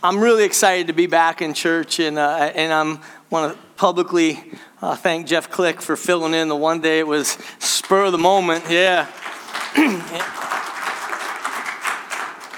I'm really excited to be back in church, and uh, and I'm want to publicly uh, thank Jeff Click for filling in the one day it was spur of the moment. Yeah.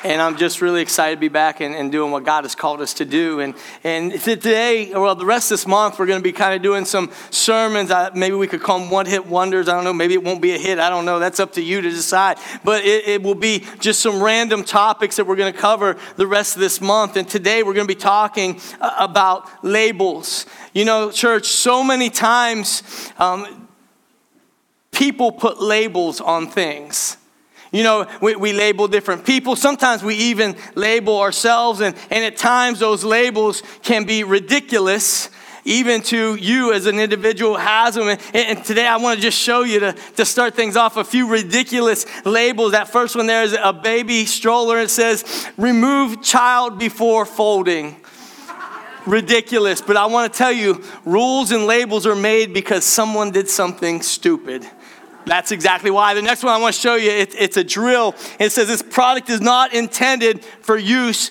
and I'm just really excited to be back and, and, doing what God has called us to do. And, and today, well, the rest of this month, we're going to be kind of doing some sermons. Uh, maybe we could call them one hit wonders. I don't know. Maybe it won't be a hit. I don't know. That's up to you to decide. But it, it will be just some random topics that we're going to cover the rest of this month. And today, we're going to be talking uh, about labels. You know, church, so many times um, people put labels on things. You know, we, we label different people. Sometimes we even label ourselves, and, and at times those labels can be ridiculous, even to you as an individual has them. And, and today I want to just show you to, to start things off a few ridiculous labels. That first one there is a baby stroller. It says, remove child before folding ridiculous, but I want to tell you rules and labels are made because someone did something stupid. That's exactly why. The next one I want to show you, it, it's a drill. It says this product is not intended for use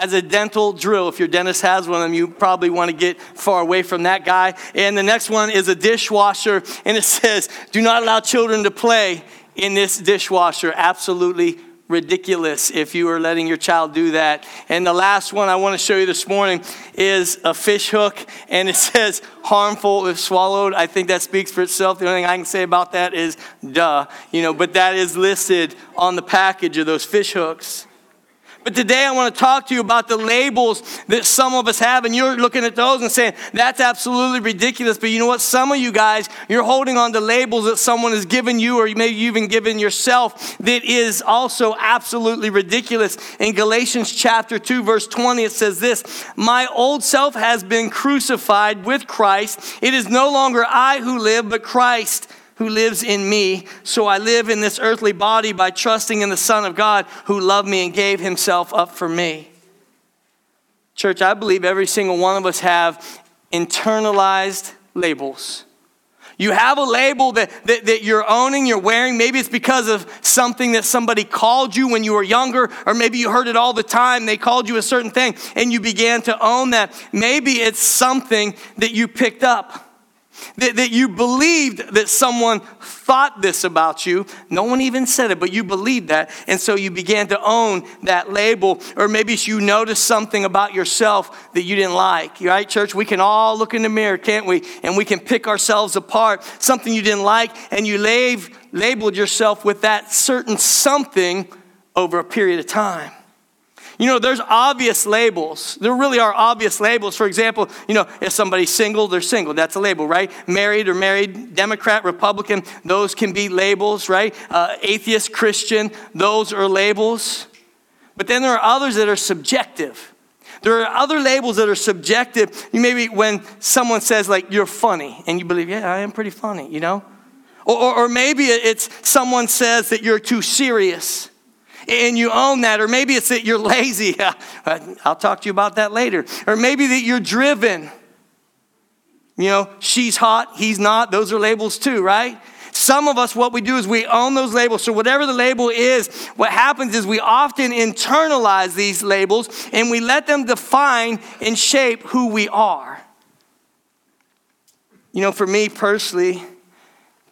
as a dental drill. If your dentist has one of them, you probably want to get far away from that guy. And the next one is a dishwasher, and it says, do not allow children to play in this dishwasher. Absolutely ridiculous if you are letting your child do that. And the last one I want to show you this morning is a fish hook, and it says harmful if swallowed. I think that speaks for itself. The only thing I can say about that is duh, you know, but that is listed on the package of those fish hooks. But today I want to talk to you about the labels that some of us have, and you're looking at those and saying, that's absolutely ridiculous. But you know what? Some of you guys, you're holding on to labels that someone has given you, or maybe even given yourself, that is also absolutely ridiculous. In Galatians chapter 2, verse 20, it says this My old self has been crucified with Christ. It is no longer I who live, but Christ who lives in me. So I live in this earthly body by trusting in the Son of God who loved me and gave himself up for me. Church, I believe every single one of us have internalized labels. You have a label that, that, that, you're owning, you're wearing. Maybe it's because of something that somebody called you when you were younger, or maybe you heard it all the time. They called you a certain thing and you began to own that. Maybe it's something that you picked up. That, that you believed that someone thought this about you. No one even said it, but you believed that. And so you began to own that label. Or maybe you noticed something about yourself that you didn't like. Right, church? We can all look in the mirror, can't we? And we can pick ourselves apart. Something you didn't like, and you lab- labeled yourself with that certain something over a period of time. You know, there's obvious labels. There really are obvious labels. For example, you know, if somebody's single, they're single. That's a label, right? Married or married, Democrat, Republican, those can be labels, right? Uh, atheist, Christian, those are labels. But then there are others that are subjective. There are other labels that are subjective. You maybe when someone says, like, you're funny, and you believe, yeah, I am pretty funny, you know? Or, or, or maybe it's someone says that you're too serious and you own that. Or maybe it's that you're lazy. I'll talk to you about that later. Or maybe that you're driven. You know, she's hot, he's not. Those are labels too, right? Some of us, what we do is we own those labels. So, whatever the label is, what happens is we often internalize these labels and we let them define and shape who we are. You know, for me personally,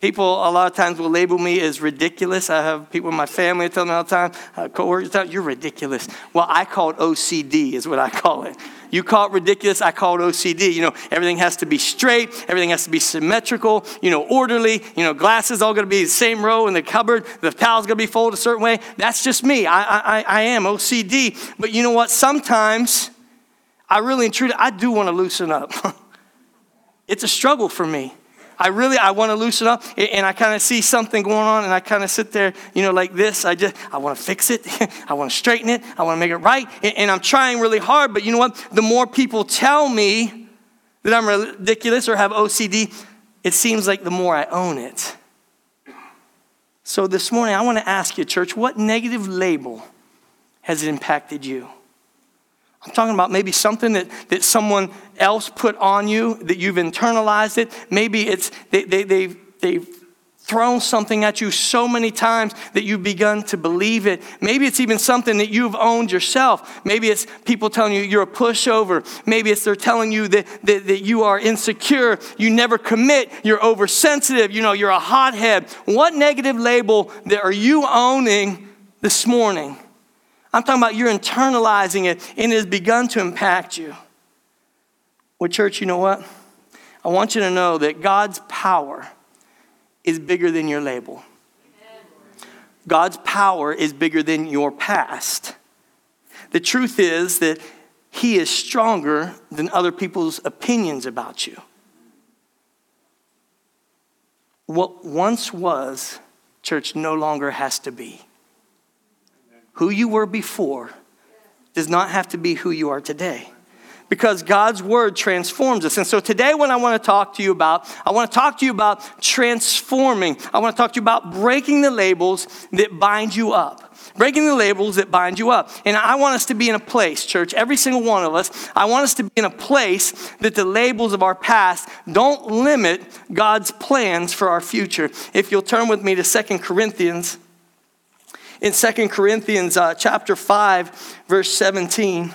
People a lot of times will label me as ridiculous. I have people in my family tell me all the time, uh, coworkers tell you're ridiculous. Well, I call it OCD is what I call it. You call it ridiculous, I call it OCD. You know, everything has to be straight, everything has to be symmetrical, you know, orderly, you know, glasses all gonna be the same row in the cupboard, the towel's gonna be folded a certain way. That's just me. I, I, I am OCD. But you know what? Sometimes I really and truly, I do wanna loosen up. it's a struggle for me. I really I want to loosen up and I kind of see something going on and I kind of sit there, you know, like this. I just I want to fix it. I want to straighten it. I want to make it right. And I'm trying really hard, but you know what? The more people tell me that I'm ridiculous or have OCD, it seems like the more I own it. So this morning I want to ask you, church, what negative label has it impacted you? I'm talking about maybe something that, that someone else put on you, that you've internalized it. Maybe it's they, they, they've, they've thrown something at you so many times that you've begun to believe it. Maybe it's even something that you've owned yourself. Maybe it's people telling you you're a pushover. Maybe it's they're telling you that, that, that you are insecure, you never commit, you're oversensitive, you know, you're a hothead. What negative label that are you owning this morning? I'm talking about you're internalizing it and it has begun to impact you. Well, church, you know what? I want you to know that God's power is bigger than your label. God's power is bigger than your past. The truth is that He is stronger than other people's opinions about you. What once was, church, no longer has to be. Who you were before does not have to be who you are today because God's word transforms us. And so today, what I want to talk to you about, I want to talk to you about transforming. I want to talk to you about breaking the labels that bind you up. Breaking the labels that bind you up. And I want us to be in a place, church, every single one of us, I want us to be in a place that the labels of our past don't limit God's plans for our future. If you'll turn with me to Second Corinthians, in Second Corinthians uh, chapter 5, verse 17,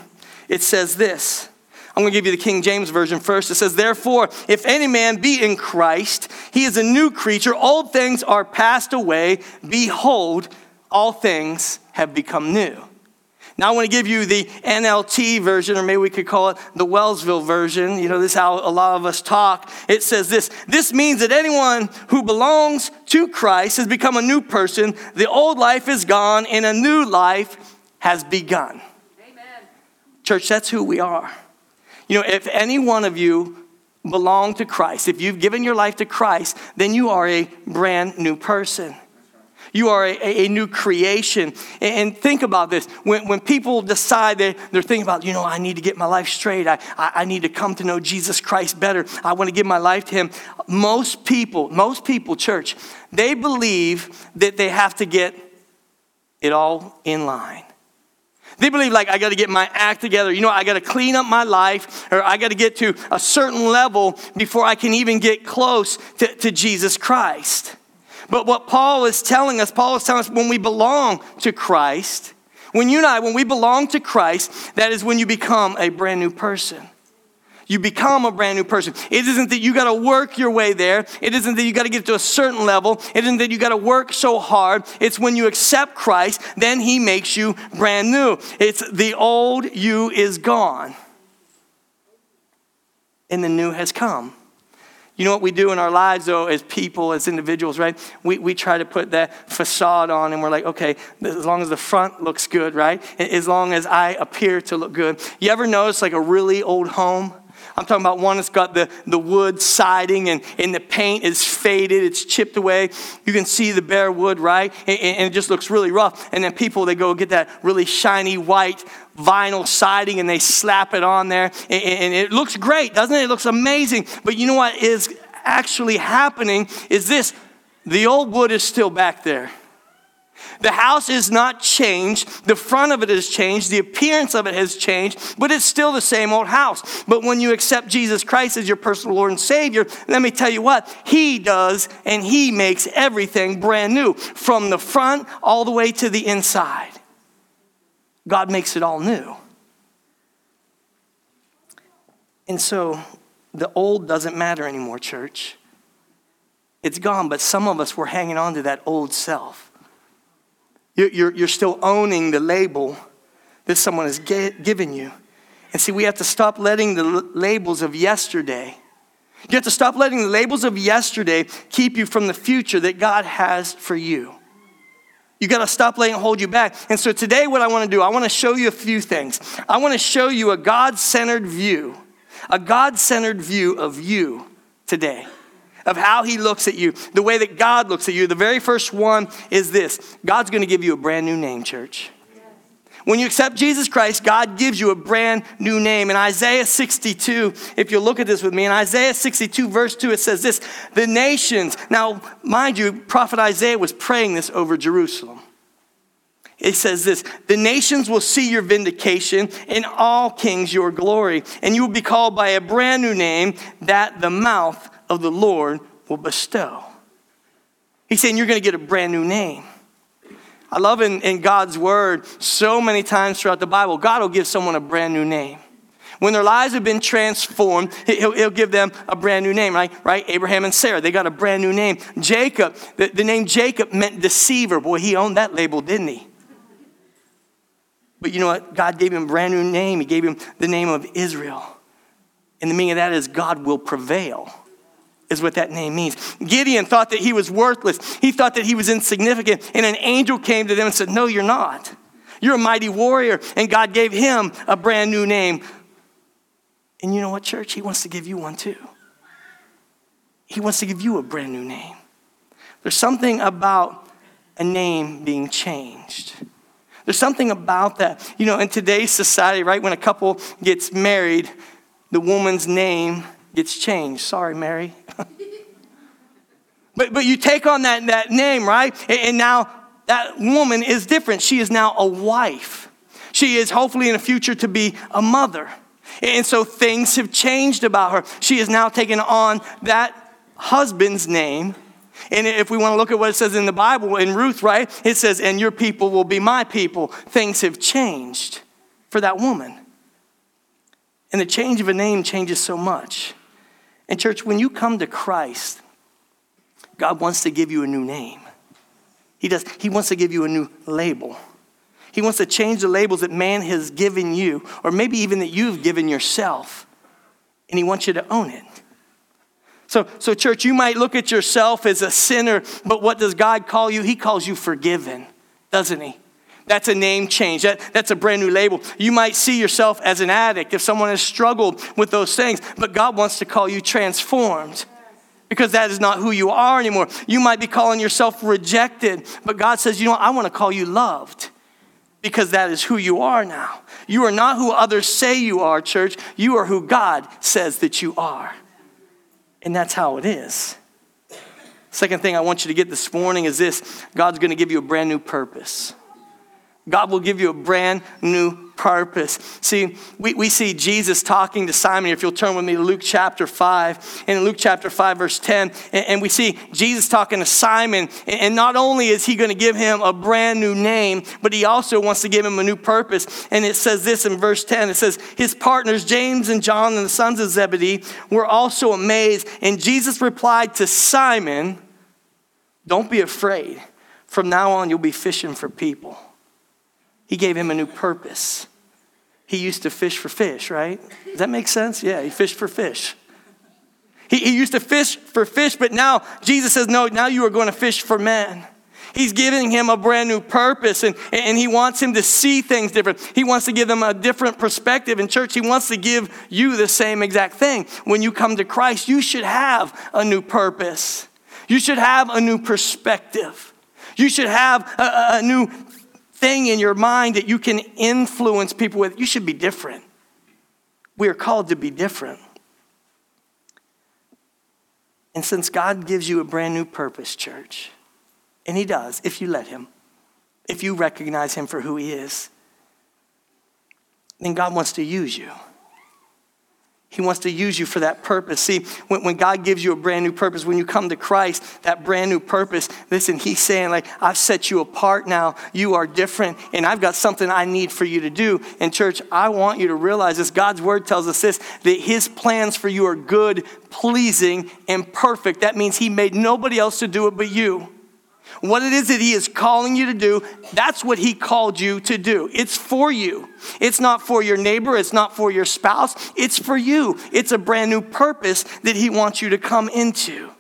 it says this. I'm going to give you the King James Version first. It says, Therefore, if any man be in Christ, he is a new creature. Old things are passed away. Behold, all things have become new. Now, I want to give you the NLT version, or maybe we could call it the Wellsville version. You know, this is how a lot of us talk. It says this This means that anyone who belongs to Christ has become a new person. The old life is gone, and a new life has begun. Amen. Church, that's who we are. You know, if any one of you belong to Christ, if you've given your life to Christ, then you are a brand new person. You are a, a, new creation. And, think about this. When, when people decide that they're thinking about, you know, I need to get my life straight, I, I, I need to come to know Jesus Christ better, I want to give my life to Him. Most people, most people, church, they believe that they have to get it all in line. They believe like I got to get my act together. You know, I got to clean up my life or I got to get to a certain level before I can even get close to, to Jesus Christ. But what Paul is telling us, Paul is telling us when we belong to Christ, when you and I, when we belong to Christ, that is when you become a brand new person. You become a brand new person. It isn't that you got to work your way there. It isn't that you got to get to a certain level. It isn't that you got to work so hard. It's when you accept Christ, then He makes you brand new. It's the old you is gone, and the new has come. You know what we do in our lives, though, as people, as individuals, right? We, we try to put that facade on and we're like, okay, as long as the front looks good, right? As long as I appear to look good. You ever notice like a really old home? I'm talking about one that's got the, the wood siding and, and the paint is faded, it's chipped away. You can see the bare wood, right? And, and it just looks really rough. And then people, they go get that really shiny white vinyl siding and they slap it on there. And, it looks great, doesn't it? It looks amazing. But you know what is actually happening is this the old wood is still back there. The house is not changed. The front of it has changed. The appearance of it has changed, but it's still the same old house. But when you accept Jesus Christ as your personal Lord and Savior, let me tell you what, He does, and He makes everything brand new from the front all the way to the inside. God makes it all new. And so the old doesn't matter anymore, church. It's gone, but some of us were hanging on to that old self. You're, you're still owning the label that someone has given you. And see, we have to stop letting the labels of yesterday, you have to stop letting the labels of yesterday keep you from the future that God has for you. You got to stop letting it hold you back. And so today, what I want to do, I want to show you a few things. I want to show you a God centered view, a God centered view of you today of how he looks at you, the way that God looks at you. The very first one is this God's going to give you a brand new name, church. When you accept Jesus Christ, God gives you a brand new name. In Isaiah 62, if you look at this with me, in Isaiah 62, verse 2, it says this The nations, now, mind you, prophet Isaiah was praying this over Jerusalem. It says this The nations will see your vindication, and all kings your glory, and you will be called by a brand new name that the mouth of the Lord will bestow. He's saying you're going to get a brand new name. I love in, in God's word so many times throughout the Bible, God will give someone a brand new name. When their lives have been transformed, he'll, he'll, give them a brand new name, right? Right? Abraham and Sarah, they got a brand new name. Jacob, the, the name Jacob meant deceiver. Boy, he owned that label, didn't he? But you know what? God gave him a brand new name. He gave him the name of Israel. And the meaning of that is God will prevail, is what that name means. Gideon thought that he was worthless, he thought that he was insignificant. And an angel came to them and said, No, you're not. You're a mighty warrior. And God gave him a brand new name. And you know what, church? He wants to give you one too. He wants to give you a brand new name. There's something about a name being changed. There's something about that. You know, in today's society, right, when a couple gets married, the woman's name gets changed. Sorry, Mary. But, but you take on that, that name, right? And, and now that woman is different. She is now a wife. She is hopefully in the future to be a mother. And so things have changed about her. She has now taken on that husband's name. And if we want to look at what it says in the Bible, in Ruth, right? It says, and your people will be my people. Things have changed for that woman. And the change of a name changes so much. And, church, when you come to Christ, God wants to give you a new name. He does. He wants to give you a new label. He wants to change the labels that man has given you, or maybe even that you've given yourself. And he wants you to own it. So, so, church, you might look at yourself as a sinner, but what does God call you? He calls you forgiven, doesn't he? That's a name change. That, that's a brand new label. You might see yourself as an addict if someone has struggled with those things, but God wants to call you transformed because that is not who you are anymore. You might be calling yourself rejected, but God says, you know? I want to call you loved because that is who you are now. You are not who others say you are, church. You are who God says that you are. And that's how it is. Second thing I want you to get this morning is this God's going to give you a brand new purpose. God will give you a brand new purpose. See, we, we see Jesus talking to Simon. If you'll turn with me to Luke chapter 5, and in Luke chapter 5, verse 10, and, and we see Jesus talking to Simon. And, and not only is he going to give him a brand new name, but he also wants to give him a new purpose. And it says this in verse 10 it says, His partners, James and John, and the sons of Zebedee, were also amazed. And Jesus replied to Simon, Don't be afraid. From now on, you'll be fishing for people. He gave him a new purpose. He used to fish for fish, right? Does that make sense? Yeah, he fished for fish. He, he used to fish for fish, but now Jesus says, No, now you are going to fish for men. He's giving him a brand new purpose and, and he wants him to see things different. He wants to give them a different perspective. In church, he wants to give you the same exact thing. When you come to Christ, you should have a new purpose. You should have a new perspective. You should have a, a new thing in your mind that you can influence people with, you should be different. We are called to be different. And since God gives you a brand new purpose, church, and He does, if you let Him, if you recognize Him for who He is, then God wants to use you. He wants to use you for that purpose. See, when, when, God gives you a brand new purpose, when you come to Christ, that brand new purpose, listen, He's saying, like, I've set you apart now. You are different, and I've got something I need for you to do. And, church, I want you to realize this. God's word tells us this that His plans for you are good, pleasing, and perfect. That means He made nobody else to do it but you. What it is that He is calling you to do, that's what He called you to do. It's for you. It's not for your neighbor, it's not for your spouse, it's for you. It's a brand new purpose that He wants you to come into.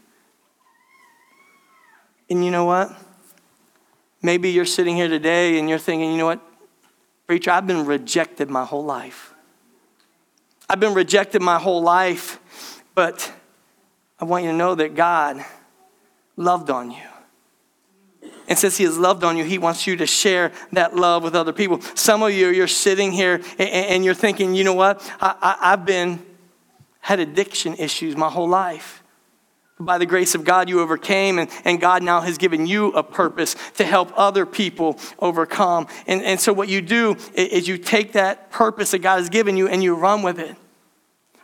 And you know what? Maybe you're sitting here today and you're thinking, you know what? Preacher, I've been rejected my whole life. I've been rejected my whole life, but I want you to know that God loved on you. And since He has loved on you, He wants you to share that love with other people. Some of you, you're sitting here and you're thinking, you know what? I, have been, had addiction issues my whole life. By the grace of God, you overcame, and, and God now has given you a purpose to help other people overcome. And, and so, what you do is you take that purpose that God has given you and you run with it.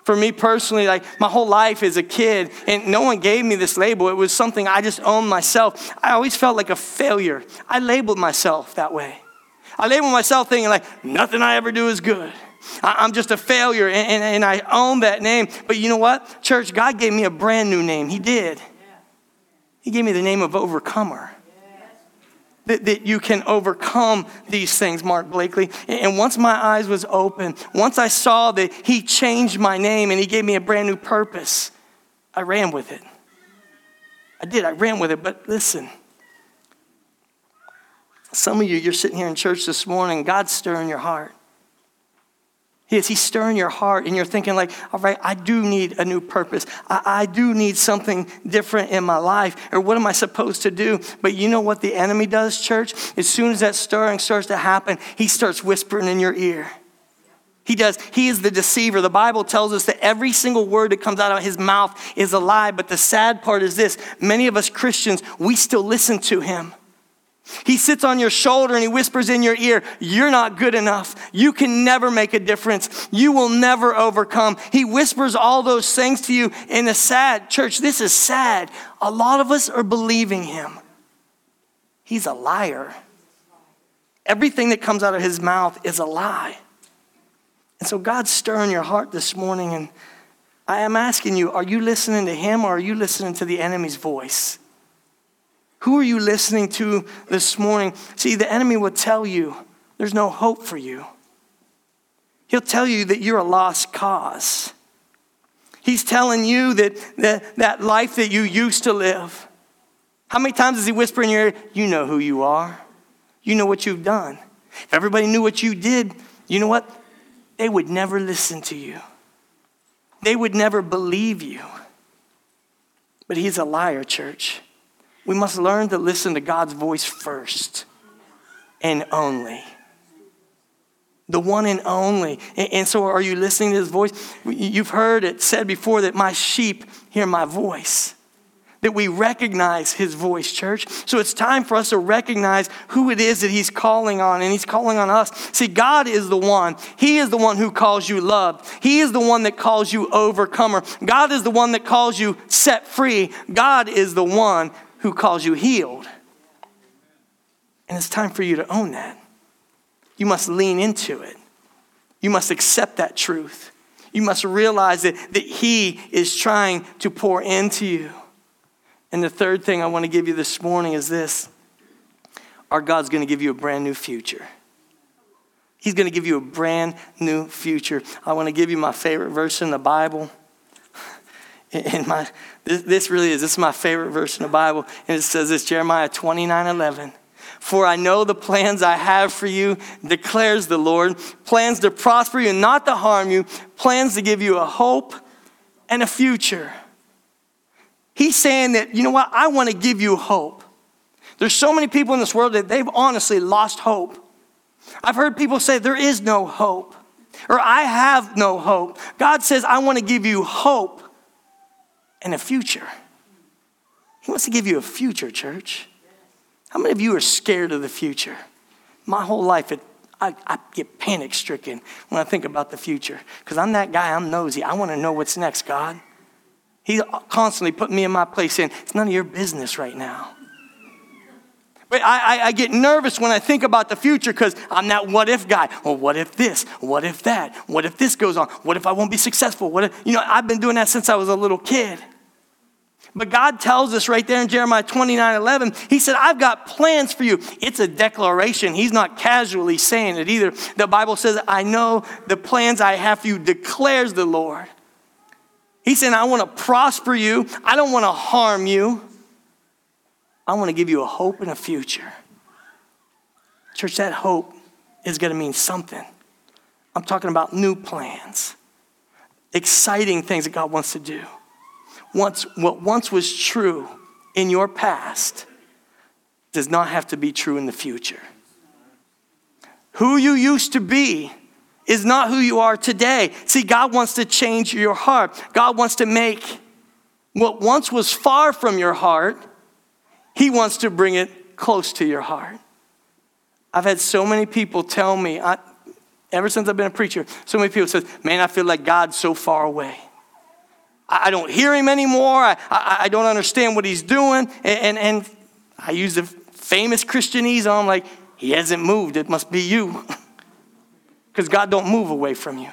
For me personally, like my whole life as a kid, and no one gave me this label. It was something I just owned myself. I always felt like a failure. I labeled myself that way. I labeled myself thinking like nothing I ever do is good. I'm just a failure, and, and, and I own that name. But you know what, church? God gave me a brand new name. He did. He gave me the name of overcomer that, that you can overcome these things, Mark Blakely. And once my eyes was open, once I saw that he changed my name and he gave me a brand new purpose, I ran with it. I did, I ran with it. But listen, some of you, you're sitting here in church this morning, God's stirring your heart. He is. He's stirring your heart, and you're thinking, like, all right, I do need a new purpose. I, I, do need something different in my life. Or what am I supposed to do? But you know what the enemy does, church? As soon as that stirring starts to happen, he starts whispering in your ear. He does. He is the deceiver. The Bible tells us that every single word that comes out of his mouth is a lie. But the sad part is this many of us Christians, we still listen to him. He sits on your shoulder and he whispers in your ear, You're not good enough. You can never make a difference. You will never overcome. He whispers all those things to you in a sad church. This is sad. A lot of us are believing him. He's a liar. Everything that comes out of his mouth is a lie. And so God's stirring your heart this morning, and I am asking you, are you listening to him or are you listening to the enemy's voice? Who are you listening to this morning? See, the enemy will tell you there's no hope for you. He'll tell you that you're a lost cause. He's telling you that, that that life that you used to live. How many times does he whisper in your ear, You know who you are? You know what you've done. If everybody knew what you did, you know what? They would never listen to you, they would never believe you. But he's a liar, church. We must learn to listen to God's voice first and only. The one and only. And so, are you listening to his voice? You've heard it said before that my sheep hear my voice that we recognize his voice, church. So it's time for us to recognize who it is that he's calling on, and he's calling on us. See, God is the one. He is the one who calls you loved. He is the one that calls you overcomer. God is the one that calls you set free. God is the one who calls you healed. And it's time for you to own that. You must lean into it. You must accept that truth. You must realize that, that He is trying to pour into you. And the third thing I want to give you this morning is this our God's going to give you a brand new future. He's going to give you a brand new future. I want to give you my favorite verse in the Bible. In my, this, this really is, this is my favorite verse in the Bible. And it says this Jeremiah 29 11. For I know the plans I have for you, declares the Lord plans to prosper you and not to harm you, plans to give you a hope and a future. He's saying that, you know what, I want to give you hope. There's so many people in this world that they've honestly lost hope. I've heard people say there is no hope, or I have no hope. God says, I want to give you hope and a future. He wants to give you a future, church. How many of you are scared of the future? My whole life, it, I, I get panic stricken when I think about the future because I'm that guy, I'm nosy. I want to know what's next, God. He's constantly putting me in my place saying, It's none of your business right now. But I, I, I get nervous when I think about the future because I'm that what if guy. Well, what if this? What if that? What if this goes on? What if I won't be successful? What if, you know, I've been doing that since I was a little kid. But God tells us right there in Jeremiah 29 11, He said, I've got plans for you. It's a declaration. He's not casually saying it either. The Bible says, I know the plans I have for you, declares the Lord. He said, I want to prosper you, I don't want to harm you. I want to give you a hope and a future. Church, that hope is going to mean something. I'm talking about new plans, exciting things that God wants to do once, what once was true in your past does not have to be true in the future. Who you used to be is not who you are today. See, God wants to change your heart. God wants to make what once was far from your heart, He wants to bring it close to your heart. I've had so many people tell me, I, ever since I've been a preacher, so many people say, Man, I feel like God's so far away. I don't hear him anymore. I, I, I don't understand what he's doing. And, and, and I use the famous Christianese him like, he hasn't moved. It must be you. Because God don't move away from you.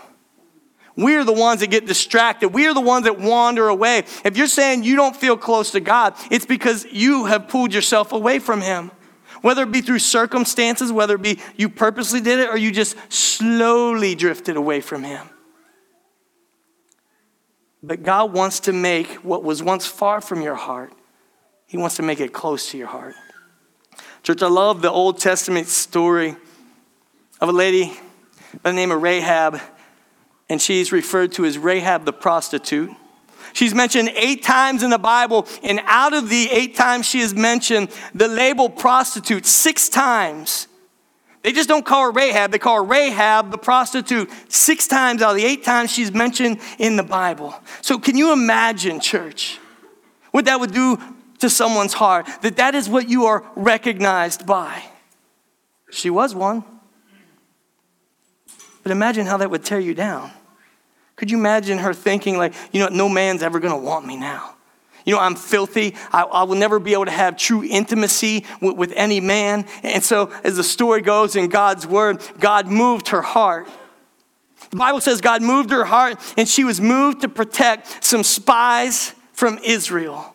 We're the ones that get distracted. We are the ones that wander away. If you're saying you don't feel close to God, it's because you have pulled yourself away from Him. Whether it be through circumstances, whether it be you purposely did it, or you just slowly drifted away from Him. But God wants to make what was once far from your heart, He wants to make it close to your heart. Church, I love the Old Testament story of a lady by the name of Rahab and she's referred to as Rahab the prostitute. She's mentioned eight times in the Bible, and out of the eight times she is mentioned, the label prostitute six times. They just don't call her Rahab, they call her Rahab the prostitute six times out of the eight times she's mentioned in the Bible. So, can you imagine, church, what that would do to someone's heart? That that is what you are recognized by. She was one. But imagine how that would tear you down. Could you imagine her thinking, like, you know, no man's ever gonna want me now? You know, I'm filthy. I, I will never be able to have true intimacy with, with any man. And so, as the story goes in God's word, God moved her heart. The Bible says God moved her heart, and she was moved to protect some spies from Israel.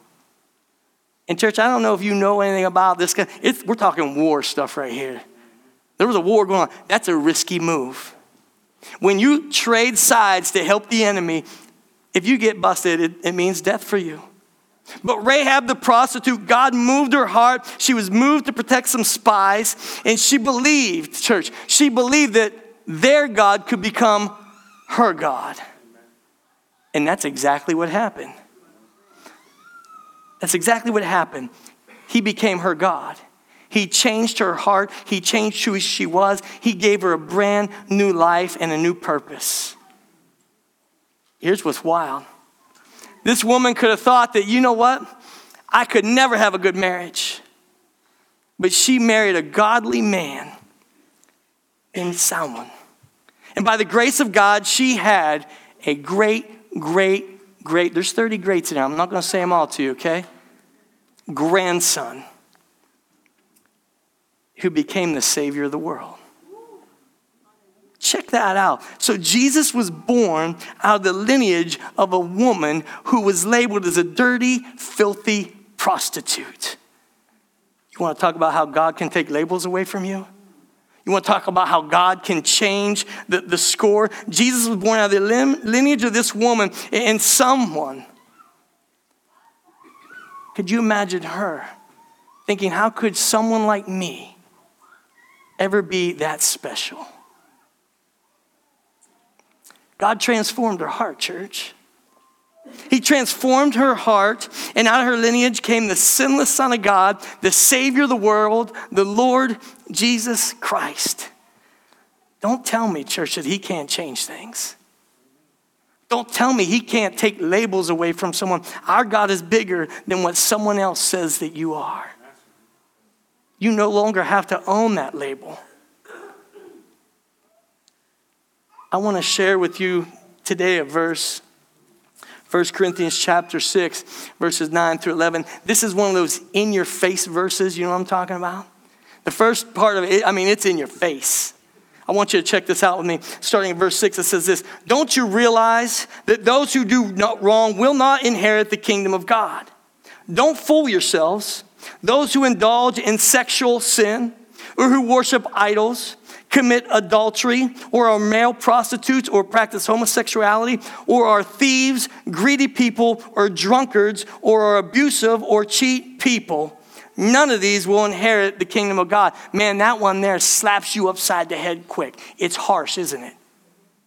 And, church, I don't know if you know anything about this. It's, we're talking war stuff right here. There was a war going on. That's a risky move. When you trade sides to help the enemy, if you get busted, it, it means death for you. But Rahab the prostitute, God moved her heart. She was moved to protect some spies, and she believed, church, she believed that their God could become her God. And that's exactly what happened. That's exactly what happened. He became her God. He changed her heart. He changed who she was. He gave her a brand new life and a new purpose. Here's what's wild this woman could have thought that, you know what? I could never have a good marriage. But she married a godly man in Salmon. And by the grace of God, she had a great, great, great, there's 30 greats in there. I'm not going to say them all to you, okay? Grandson who became the Savior of the world. Check that out. So, Jesus was born out of the lineage of a woman who was labeled as a dirty, filthy prostitute. You want to talk about how God can take labels away from you? You want to talk about how God can change the, the score? Jesus was born out of the lineage of this woman and someone. Could you imagine her thinking, how could someone like me? ever be that special. God transformed her heart, church. He transformed her heart, and out of her lineage came the sinless Son of God, the Savior of the world, the Lord Jesus Christ. Don't tell me, church, that He can't change things. Don't tell me He can't take labels away from someone. Our God is bigger than what someone else says that you are. You no longer have to own that label. I want to share with you today a verse 1 Corinthians chapter 6, verses 9 through 11. This is one of those in your face verses, you know what I'm talking about? The first part of it, I mean, it's in your face. I want you to check this out with me. Starting in verse 6, it says this Don't you realize that those who do not wrong will not inherit the kingdom of God? Don't fool yourselves. Those who indulge in sexual sin or who worship idols, commit adultery, or are male prostitutes, or practice homosexuality, or are thieves, greedy people, or drunkards, or are abusive or cheat people, none of these will inherit the kingdom of God. Man, that one there slaps you upside the head quick. It's harsh, isn't it?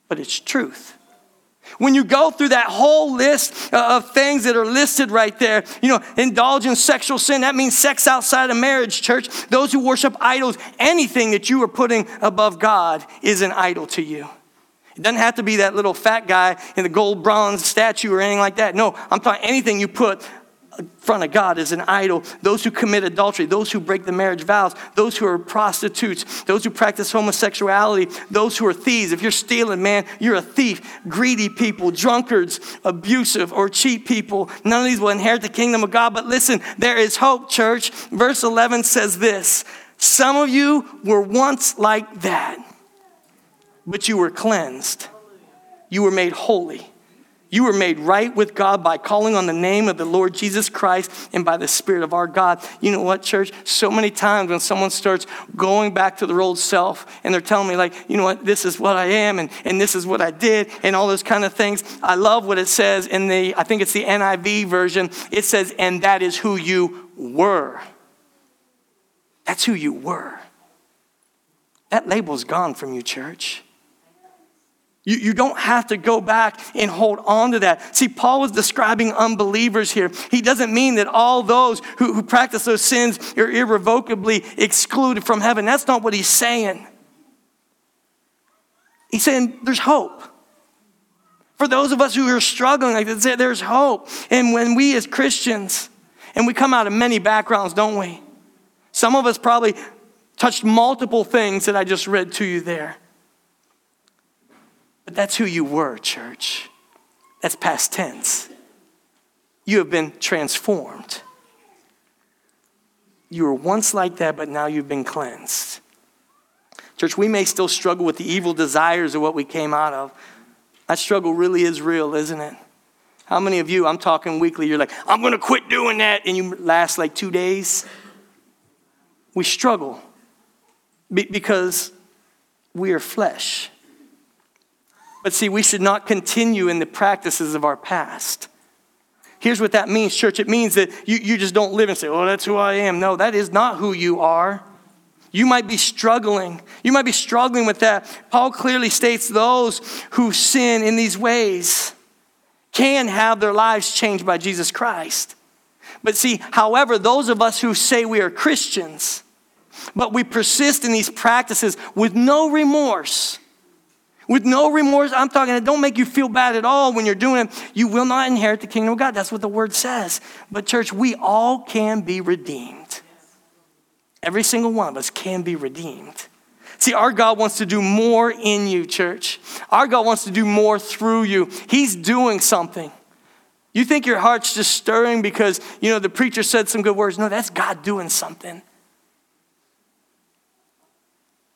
But it's truth. When you go through that whole list uh, of things that are listed right there, you know, indulge in sexual sin, that means sex outside of marriage, church. Those who worship idols, anything that you are putting above God is an idol to you. It doesn't have to be that little fat guy in the gold bronze statue or anything like that. No, I'm talking anything you put front of God is an idol. Those who commit adultery, those who break the marriage vows, those who are prostitutes, those who practice homosexuality, those who are thieves. If you're stealing, man, you're a thief. Greedy people, drunkards, abusive or cheat people, none of these will inherit the kingdom of God. But listen, there is hope, church. Verse 11 says this Some of you were once like that, but you were cleansed, you were made holy you were made right with God by calling on the name of the Lord Jesus Christ and by the Spirit of our God. You know what, church? So many times when someone starts going back to their old self and they're telling me, like, you know what, this is what I am and, and this is what I did and all those kind of things. I love what it says in the, I think it's the NIV version. It says, and that is who you were. That's who you were. That label's gone from you, church. You, you don't have to go back and hold on to that. See, Paul was describing unbelievers here. He doesn't mean that all those who, who practice those sins are irrevocably excluded from heaven. That's not what he's saying. He's saying there's hope. For those of us who are struggling, like said, there's hope. And when we as Christians, and we come out of many backgrounds, don't we? Some of us probably touched multiple things that I just read to you there. But that's who you were, church. That's past tense. You have been transformed. You were once like that, but now you've been cleansed. Church, we may still struggle with the evil desires of what we came out of. That struggle really is real, isn't it? How many of you, I'm talking weekly, you're like, I'm going to quit doing that, and you last like two days? We struggle because we are flesh. But see, we should not continue in the practices of our past. Here's what that means, church. It means that you, you just don't live and say, oh, that's who I am. No, that is not who you are. You might be struggling. You might be struggling with that. Paul clearly states those who sin in these ways can have their lives changed by Jesus Christ. But see, however, those of us who say we are Christians, but we persist in these practices with no remorse, with no remorse. I'm talking, it don't make you feel bad at all when you're doing it. You will not inherit the kingdom of God. That's what the word says. But, church, we all can be redeemed. Every single one of us can be redeemed. See, our God wants to do more in you, church. Our God wants to do more through you. He's doing something. You think your heart's just stirring because, you know, the preacher said some good words. No, that's God doing something.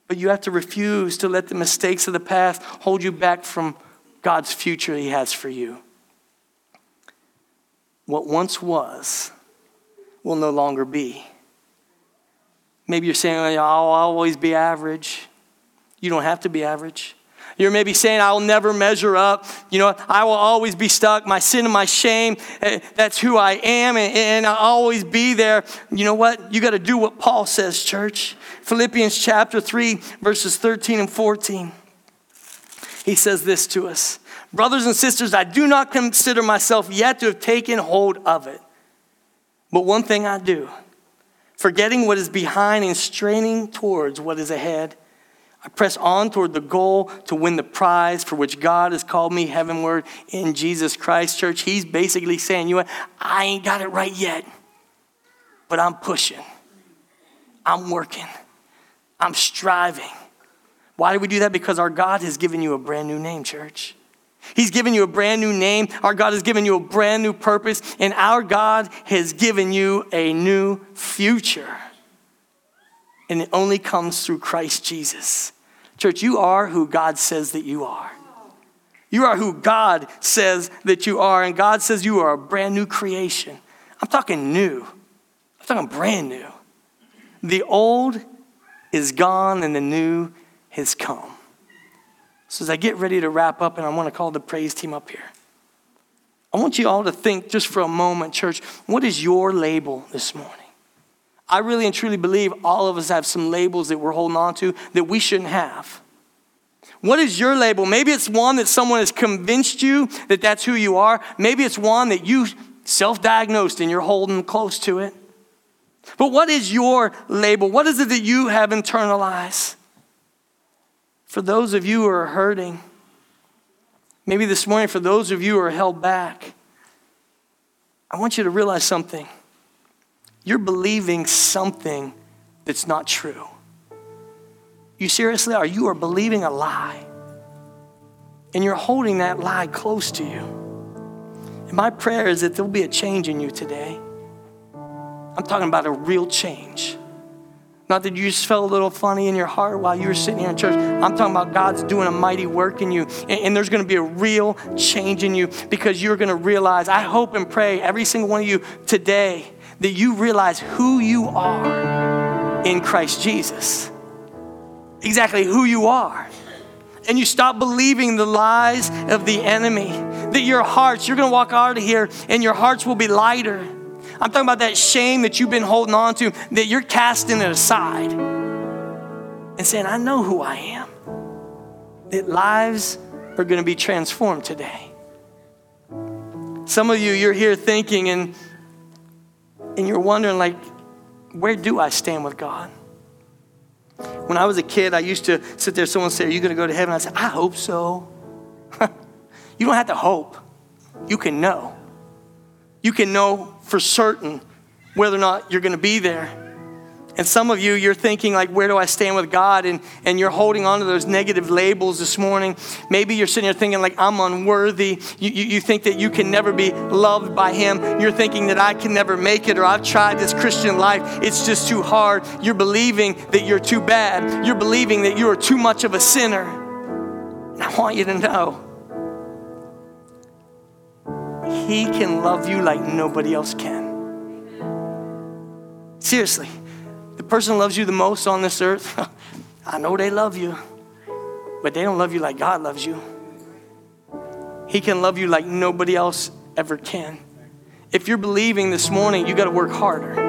But you have to refuse to let the mistakes of the past hold you back from God's future He has for you. What once was will no longer be. Maybe you're saying, oh, I'll always be average. You don't have to be average. You're maybe saying, I'll never measure up. You know, I will always be stuck. My sin and my shame, eh, that's who I am, and I'll always be there. You know what? You got to do what Paul says, church. Philippians chapter 3, verses 13 and 14. He says this to us Brothers and sisters, I do not consider myself yet to have taken hold of it. But one thing I do, forgetting what is behind and straining towards what is ahead. I press on toward the goal to win the prize for which God has called me heavenward in Jesus Christ. Church, He's basically saying, you know? I ain't got it right yet, but I'm pushing. I'm working. I'm striving. Why do we do that? Because our God has given you a brand new name, church. He's given you a brand new name. Our God has given you a brand new purpose, and our God has given you a new future. And it only comes through Christ Jesus. Church, you are who God says that you are. You are who God says that you are, and God says you are a brand new creation. I'm talking new, I'm talking brand new. The old is gone and the new has come. So, as I get ready to wrap up, and I want to call the praise team up here, I want you all to think just for a moment, church, what is your label this morning? I really and truly believe all of us have some labels that we're holding on to that we shouldn't have. What is your label? Maybe it's one that someone has convinced you that that's who you are. Maybe it's one that you self diagnosed and you're holding close to it. But what is your label? What is it that you have internalized? For those of you who are hurting, maybe this morning, for those of you who are held back, I want you to realize something. You're believing something that's not true. You seriously are. You are believing a lie. And you're holding that lie close to you. And my prayer is that there'll be a change in you today. I'm talking about a real change. Not that you just felt a little funny in your heart while you were sitting here in church. I'm talking about God's doing a mighty work in you. And, and there's going to be a real change in you because you're going to realize, I hope and pray, every single one of you today, that you realize who you are in Christ Jesus. Exactly who you are. And you stop believing the lies of the enemy. That your hearts, you're to walk out of here and your hearts will be lighter I'm talking about that shame that you've been holding on to, that you're casting it aside and saying, I know who I am. That lives are to be transformed today. Some of you, you're here thinking and, and you're wondering, like, where do I stand with God? When I was a kid, I used to sit there, someone say, Are you going to go to heaven? I said, I hope so. you don't have to hope, you can know. You can know for certain whether or not you're going to be there. And some of you, you're thinking, like, where do I stand with God? And, and you're holding on to those negative labels this morning. Maybe you're sitting here thinking, like, I'm unworthy. You, you, you, think that you can never be loved by Him. You're thinking that I can never make it, or I've tried this Christian life. It's just too hard. You're believing that you're too bad. You're believing that you are too much of a sinner. And I want you to know he can love you like nobody else can. Seriously, the person loves you the most on this earth, I know they love you, but they don't love you like God loves you. He can love you like nobody else ever can. If you're believing this morning, you got to work harder.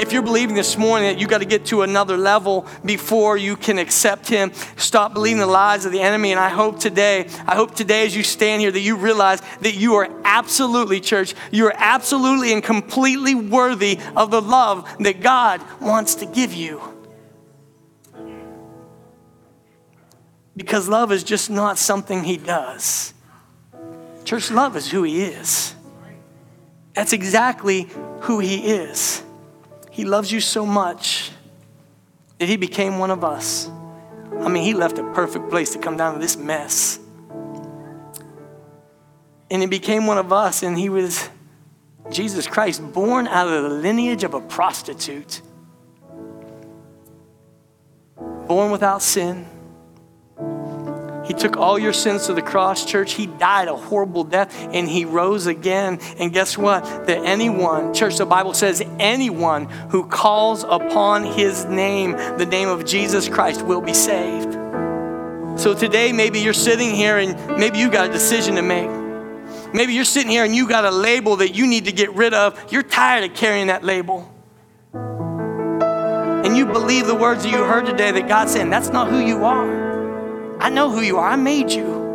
If you're believing this morning that you got to get to another level before you can accept Him, stop believing the lies of the enemy. And I hope today, I hope today as you stand here that you realize that you are absolutely, church, you are absolutely and completely worthy of the love that God wants to give you. Because love is just not something He does. Church, love is who He is. That's exactly who He is. He loves you so much that He became one of us. I mean, He left a perfect place to come down to this mess. And He became one of us, and He was Jesus Christ, born out of the lineage of a prostitute, born without sin he took all your sins to the cross, church. He died a horrible death and he rose again. And guess what? That anyone, church, the Bible says, anyone who calls upon his name, the name of Jesus Christ, will be saved. So today, maybe you're sitting here and maybe you got a decision to make. Maybe you're sitting here and you got a label that you need to get rid of. You're tired of carrying that label. And you believe the words that you heard today that God's saying, that's not who you are. I know who you are. I made you.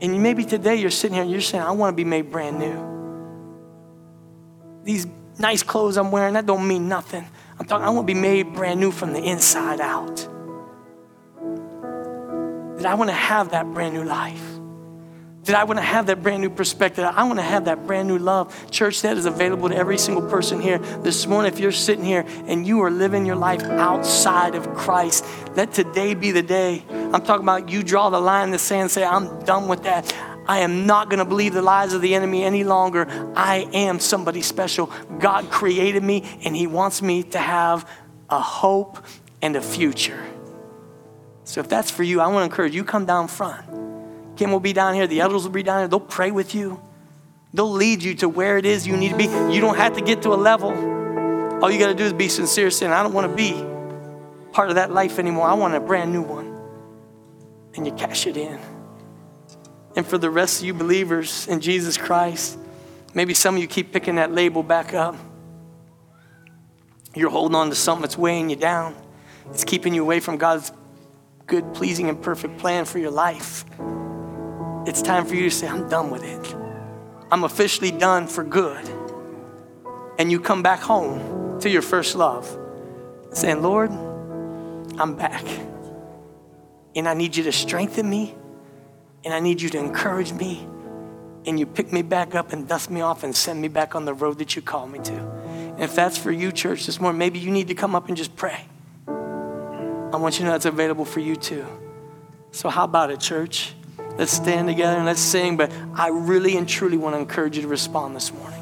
And maybe today you're sitting here and you're saying, I want to be made brand new. These nice clothes I'm wearing, that don't mean nothing. I'm talking, I want to be made brand new from the inside out. That I want to have that brand new life that I want to have that brand new perspective. I want to have that brand new love. Church, that is available to every single person here this morning. If you're sitting here and you are living your life outside of Christ, let today be the day. I'm talking about you draw the line in the sand and say, I'm done with that. I am not going to believe the lies of the enemy any longer. I am somebody special. God created me and He wants me to have a hope and a future. So if that's for you, I want to encourage you come down front. Kim will be down here, the elders will be down here. They'll pray with you. They'll lead you to where it is you need to be. You don't have to get to a level. All you got to do is be sincere, saying, I don't want to be part of that life anymore. I want a brand new one. And you cash it in. And for the rest of you believers in Jesus Christ, maybe some of you keep picking that label back up. You're holding on to something that's weighing you down. It's keeping you away from God's good, pleasing, and perfect plan for your life it's time for you to say, I'm done with it. I'm officially done for good. And you come back home to your first love, saying, Lord, I'm back. And I need you to strengthen me, and I need you to encourage me, and you pick me back up and dust me off and send me back on the road that you called me to. And if that's for you, church, this morning, maybe you need to come up and just pray. I want you to know that's available for you too. So, how about it, church? Let's stand together and let's sing. But I really and truly want to encourage you to respond this morning.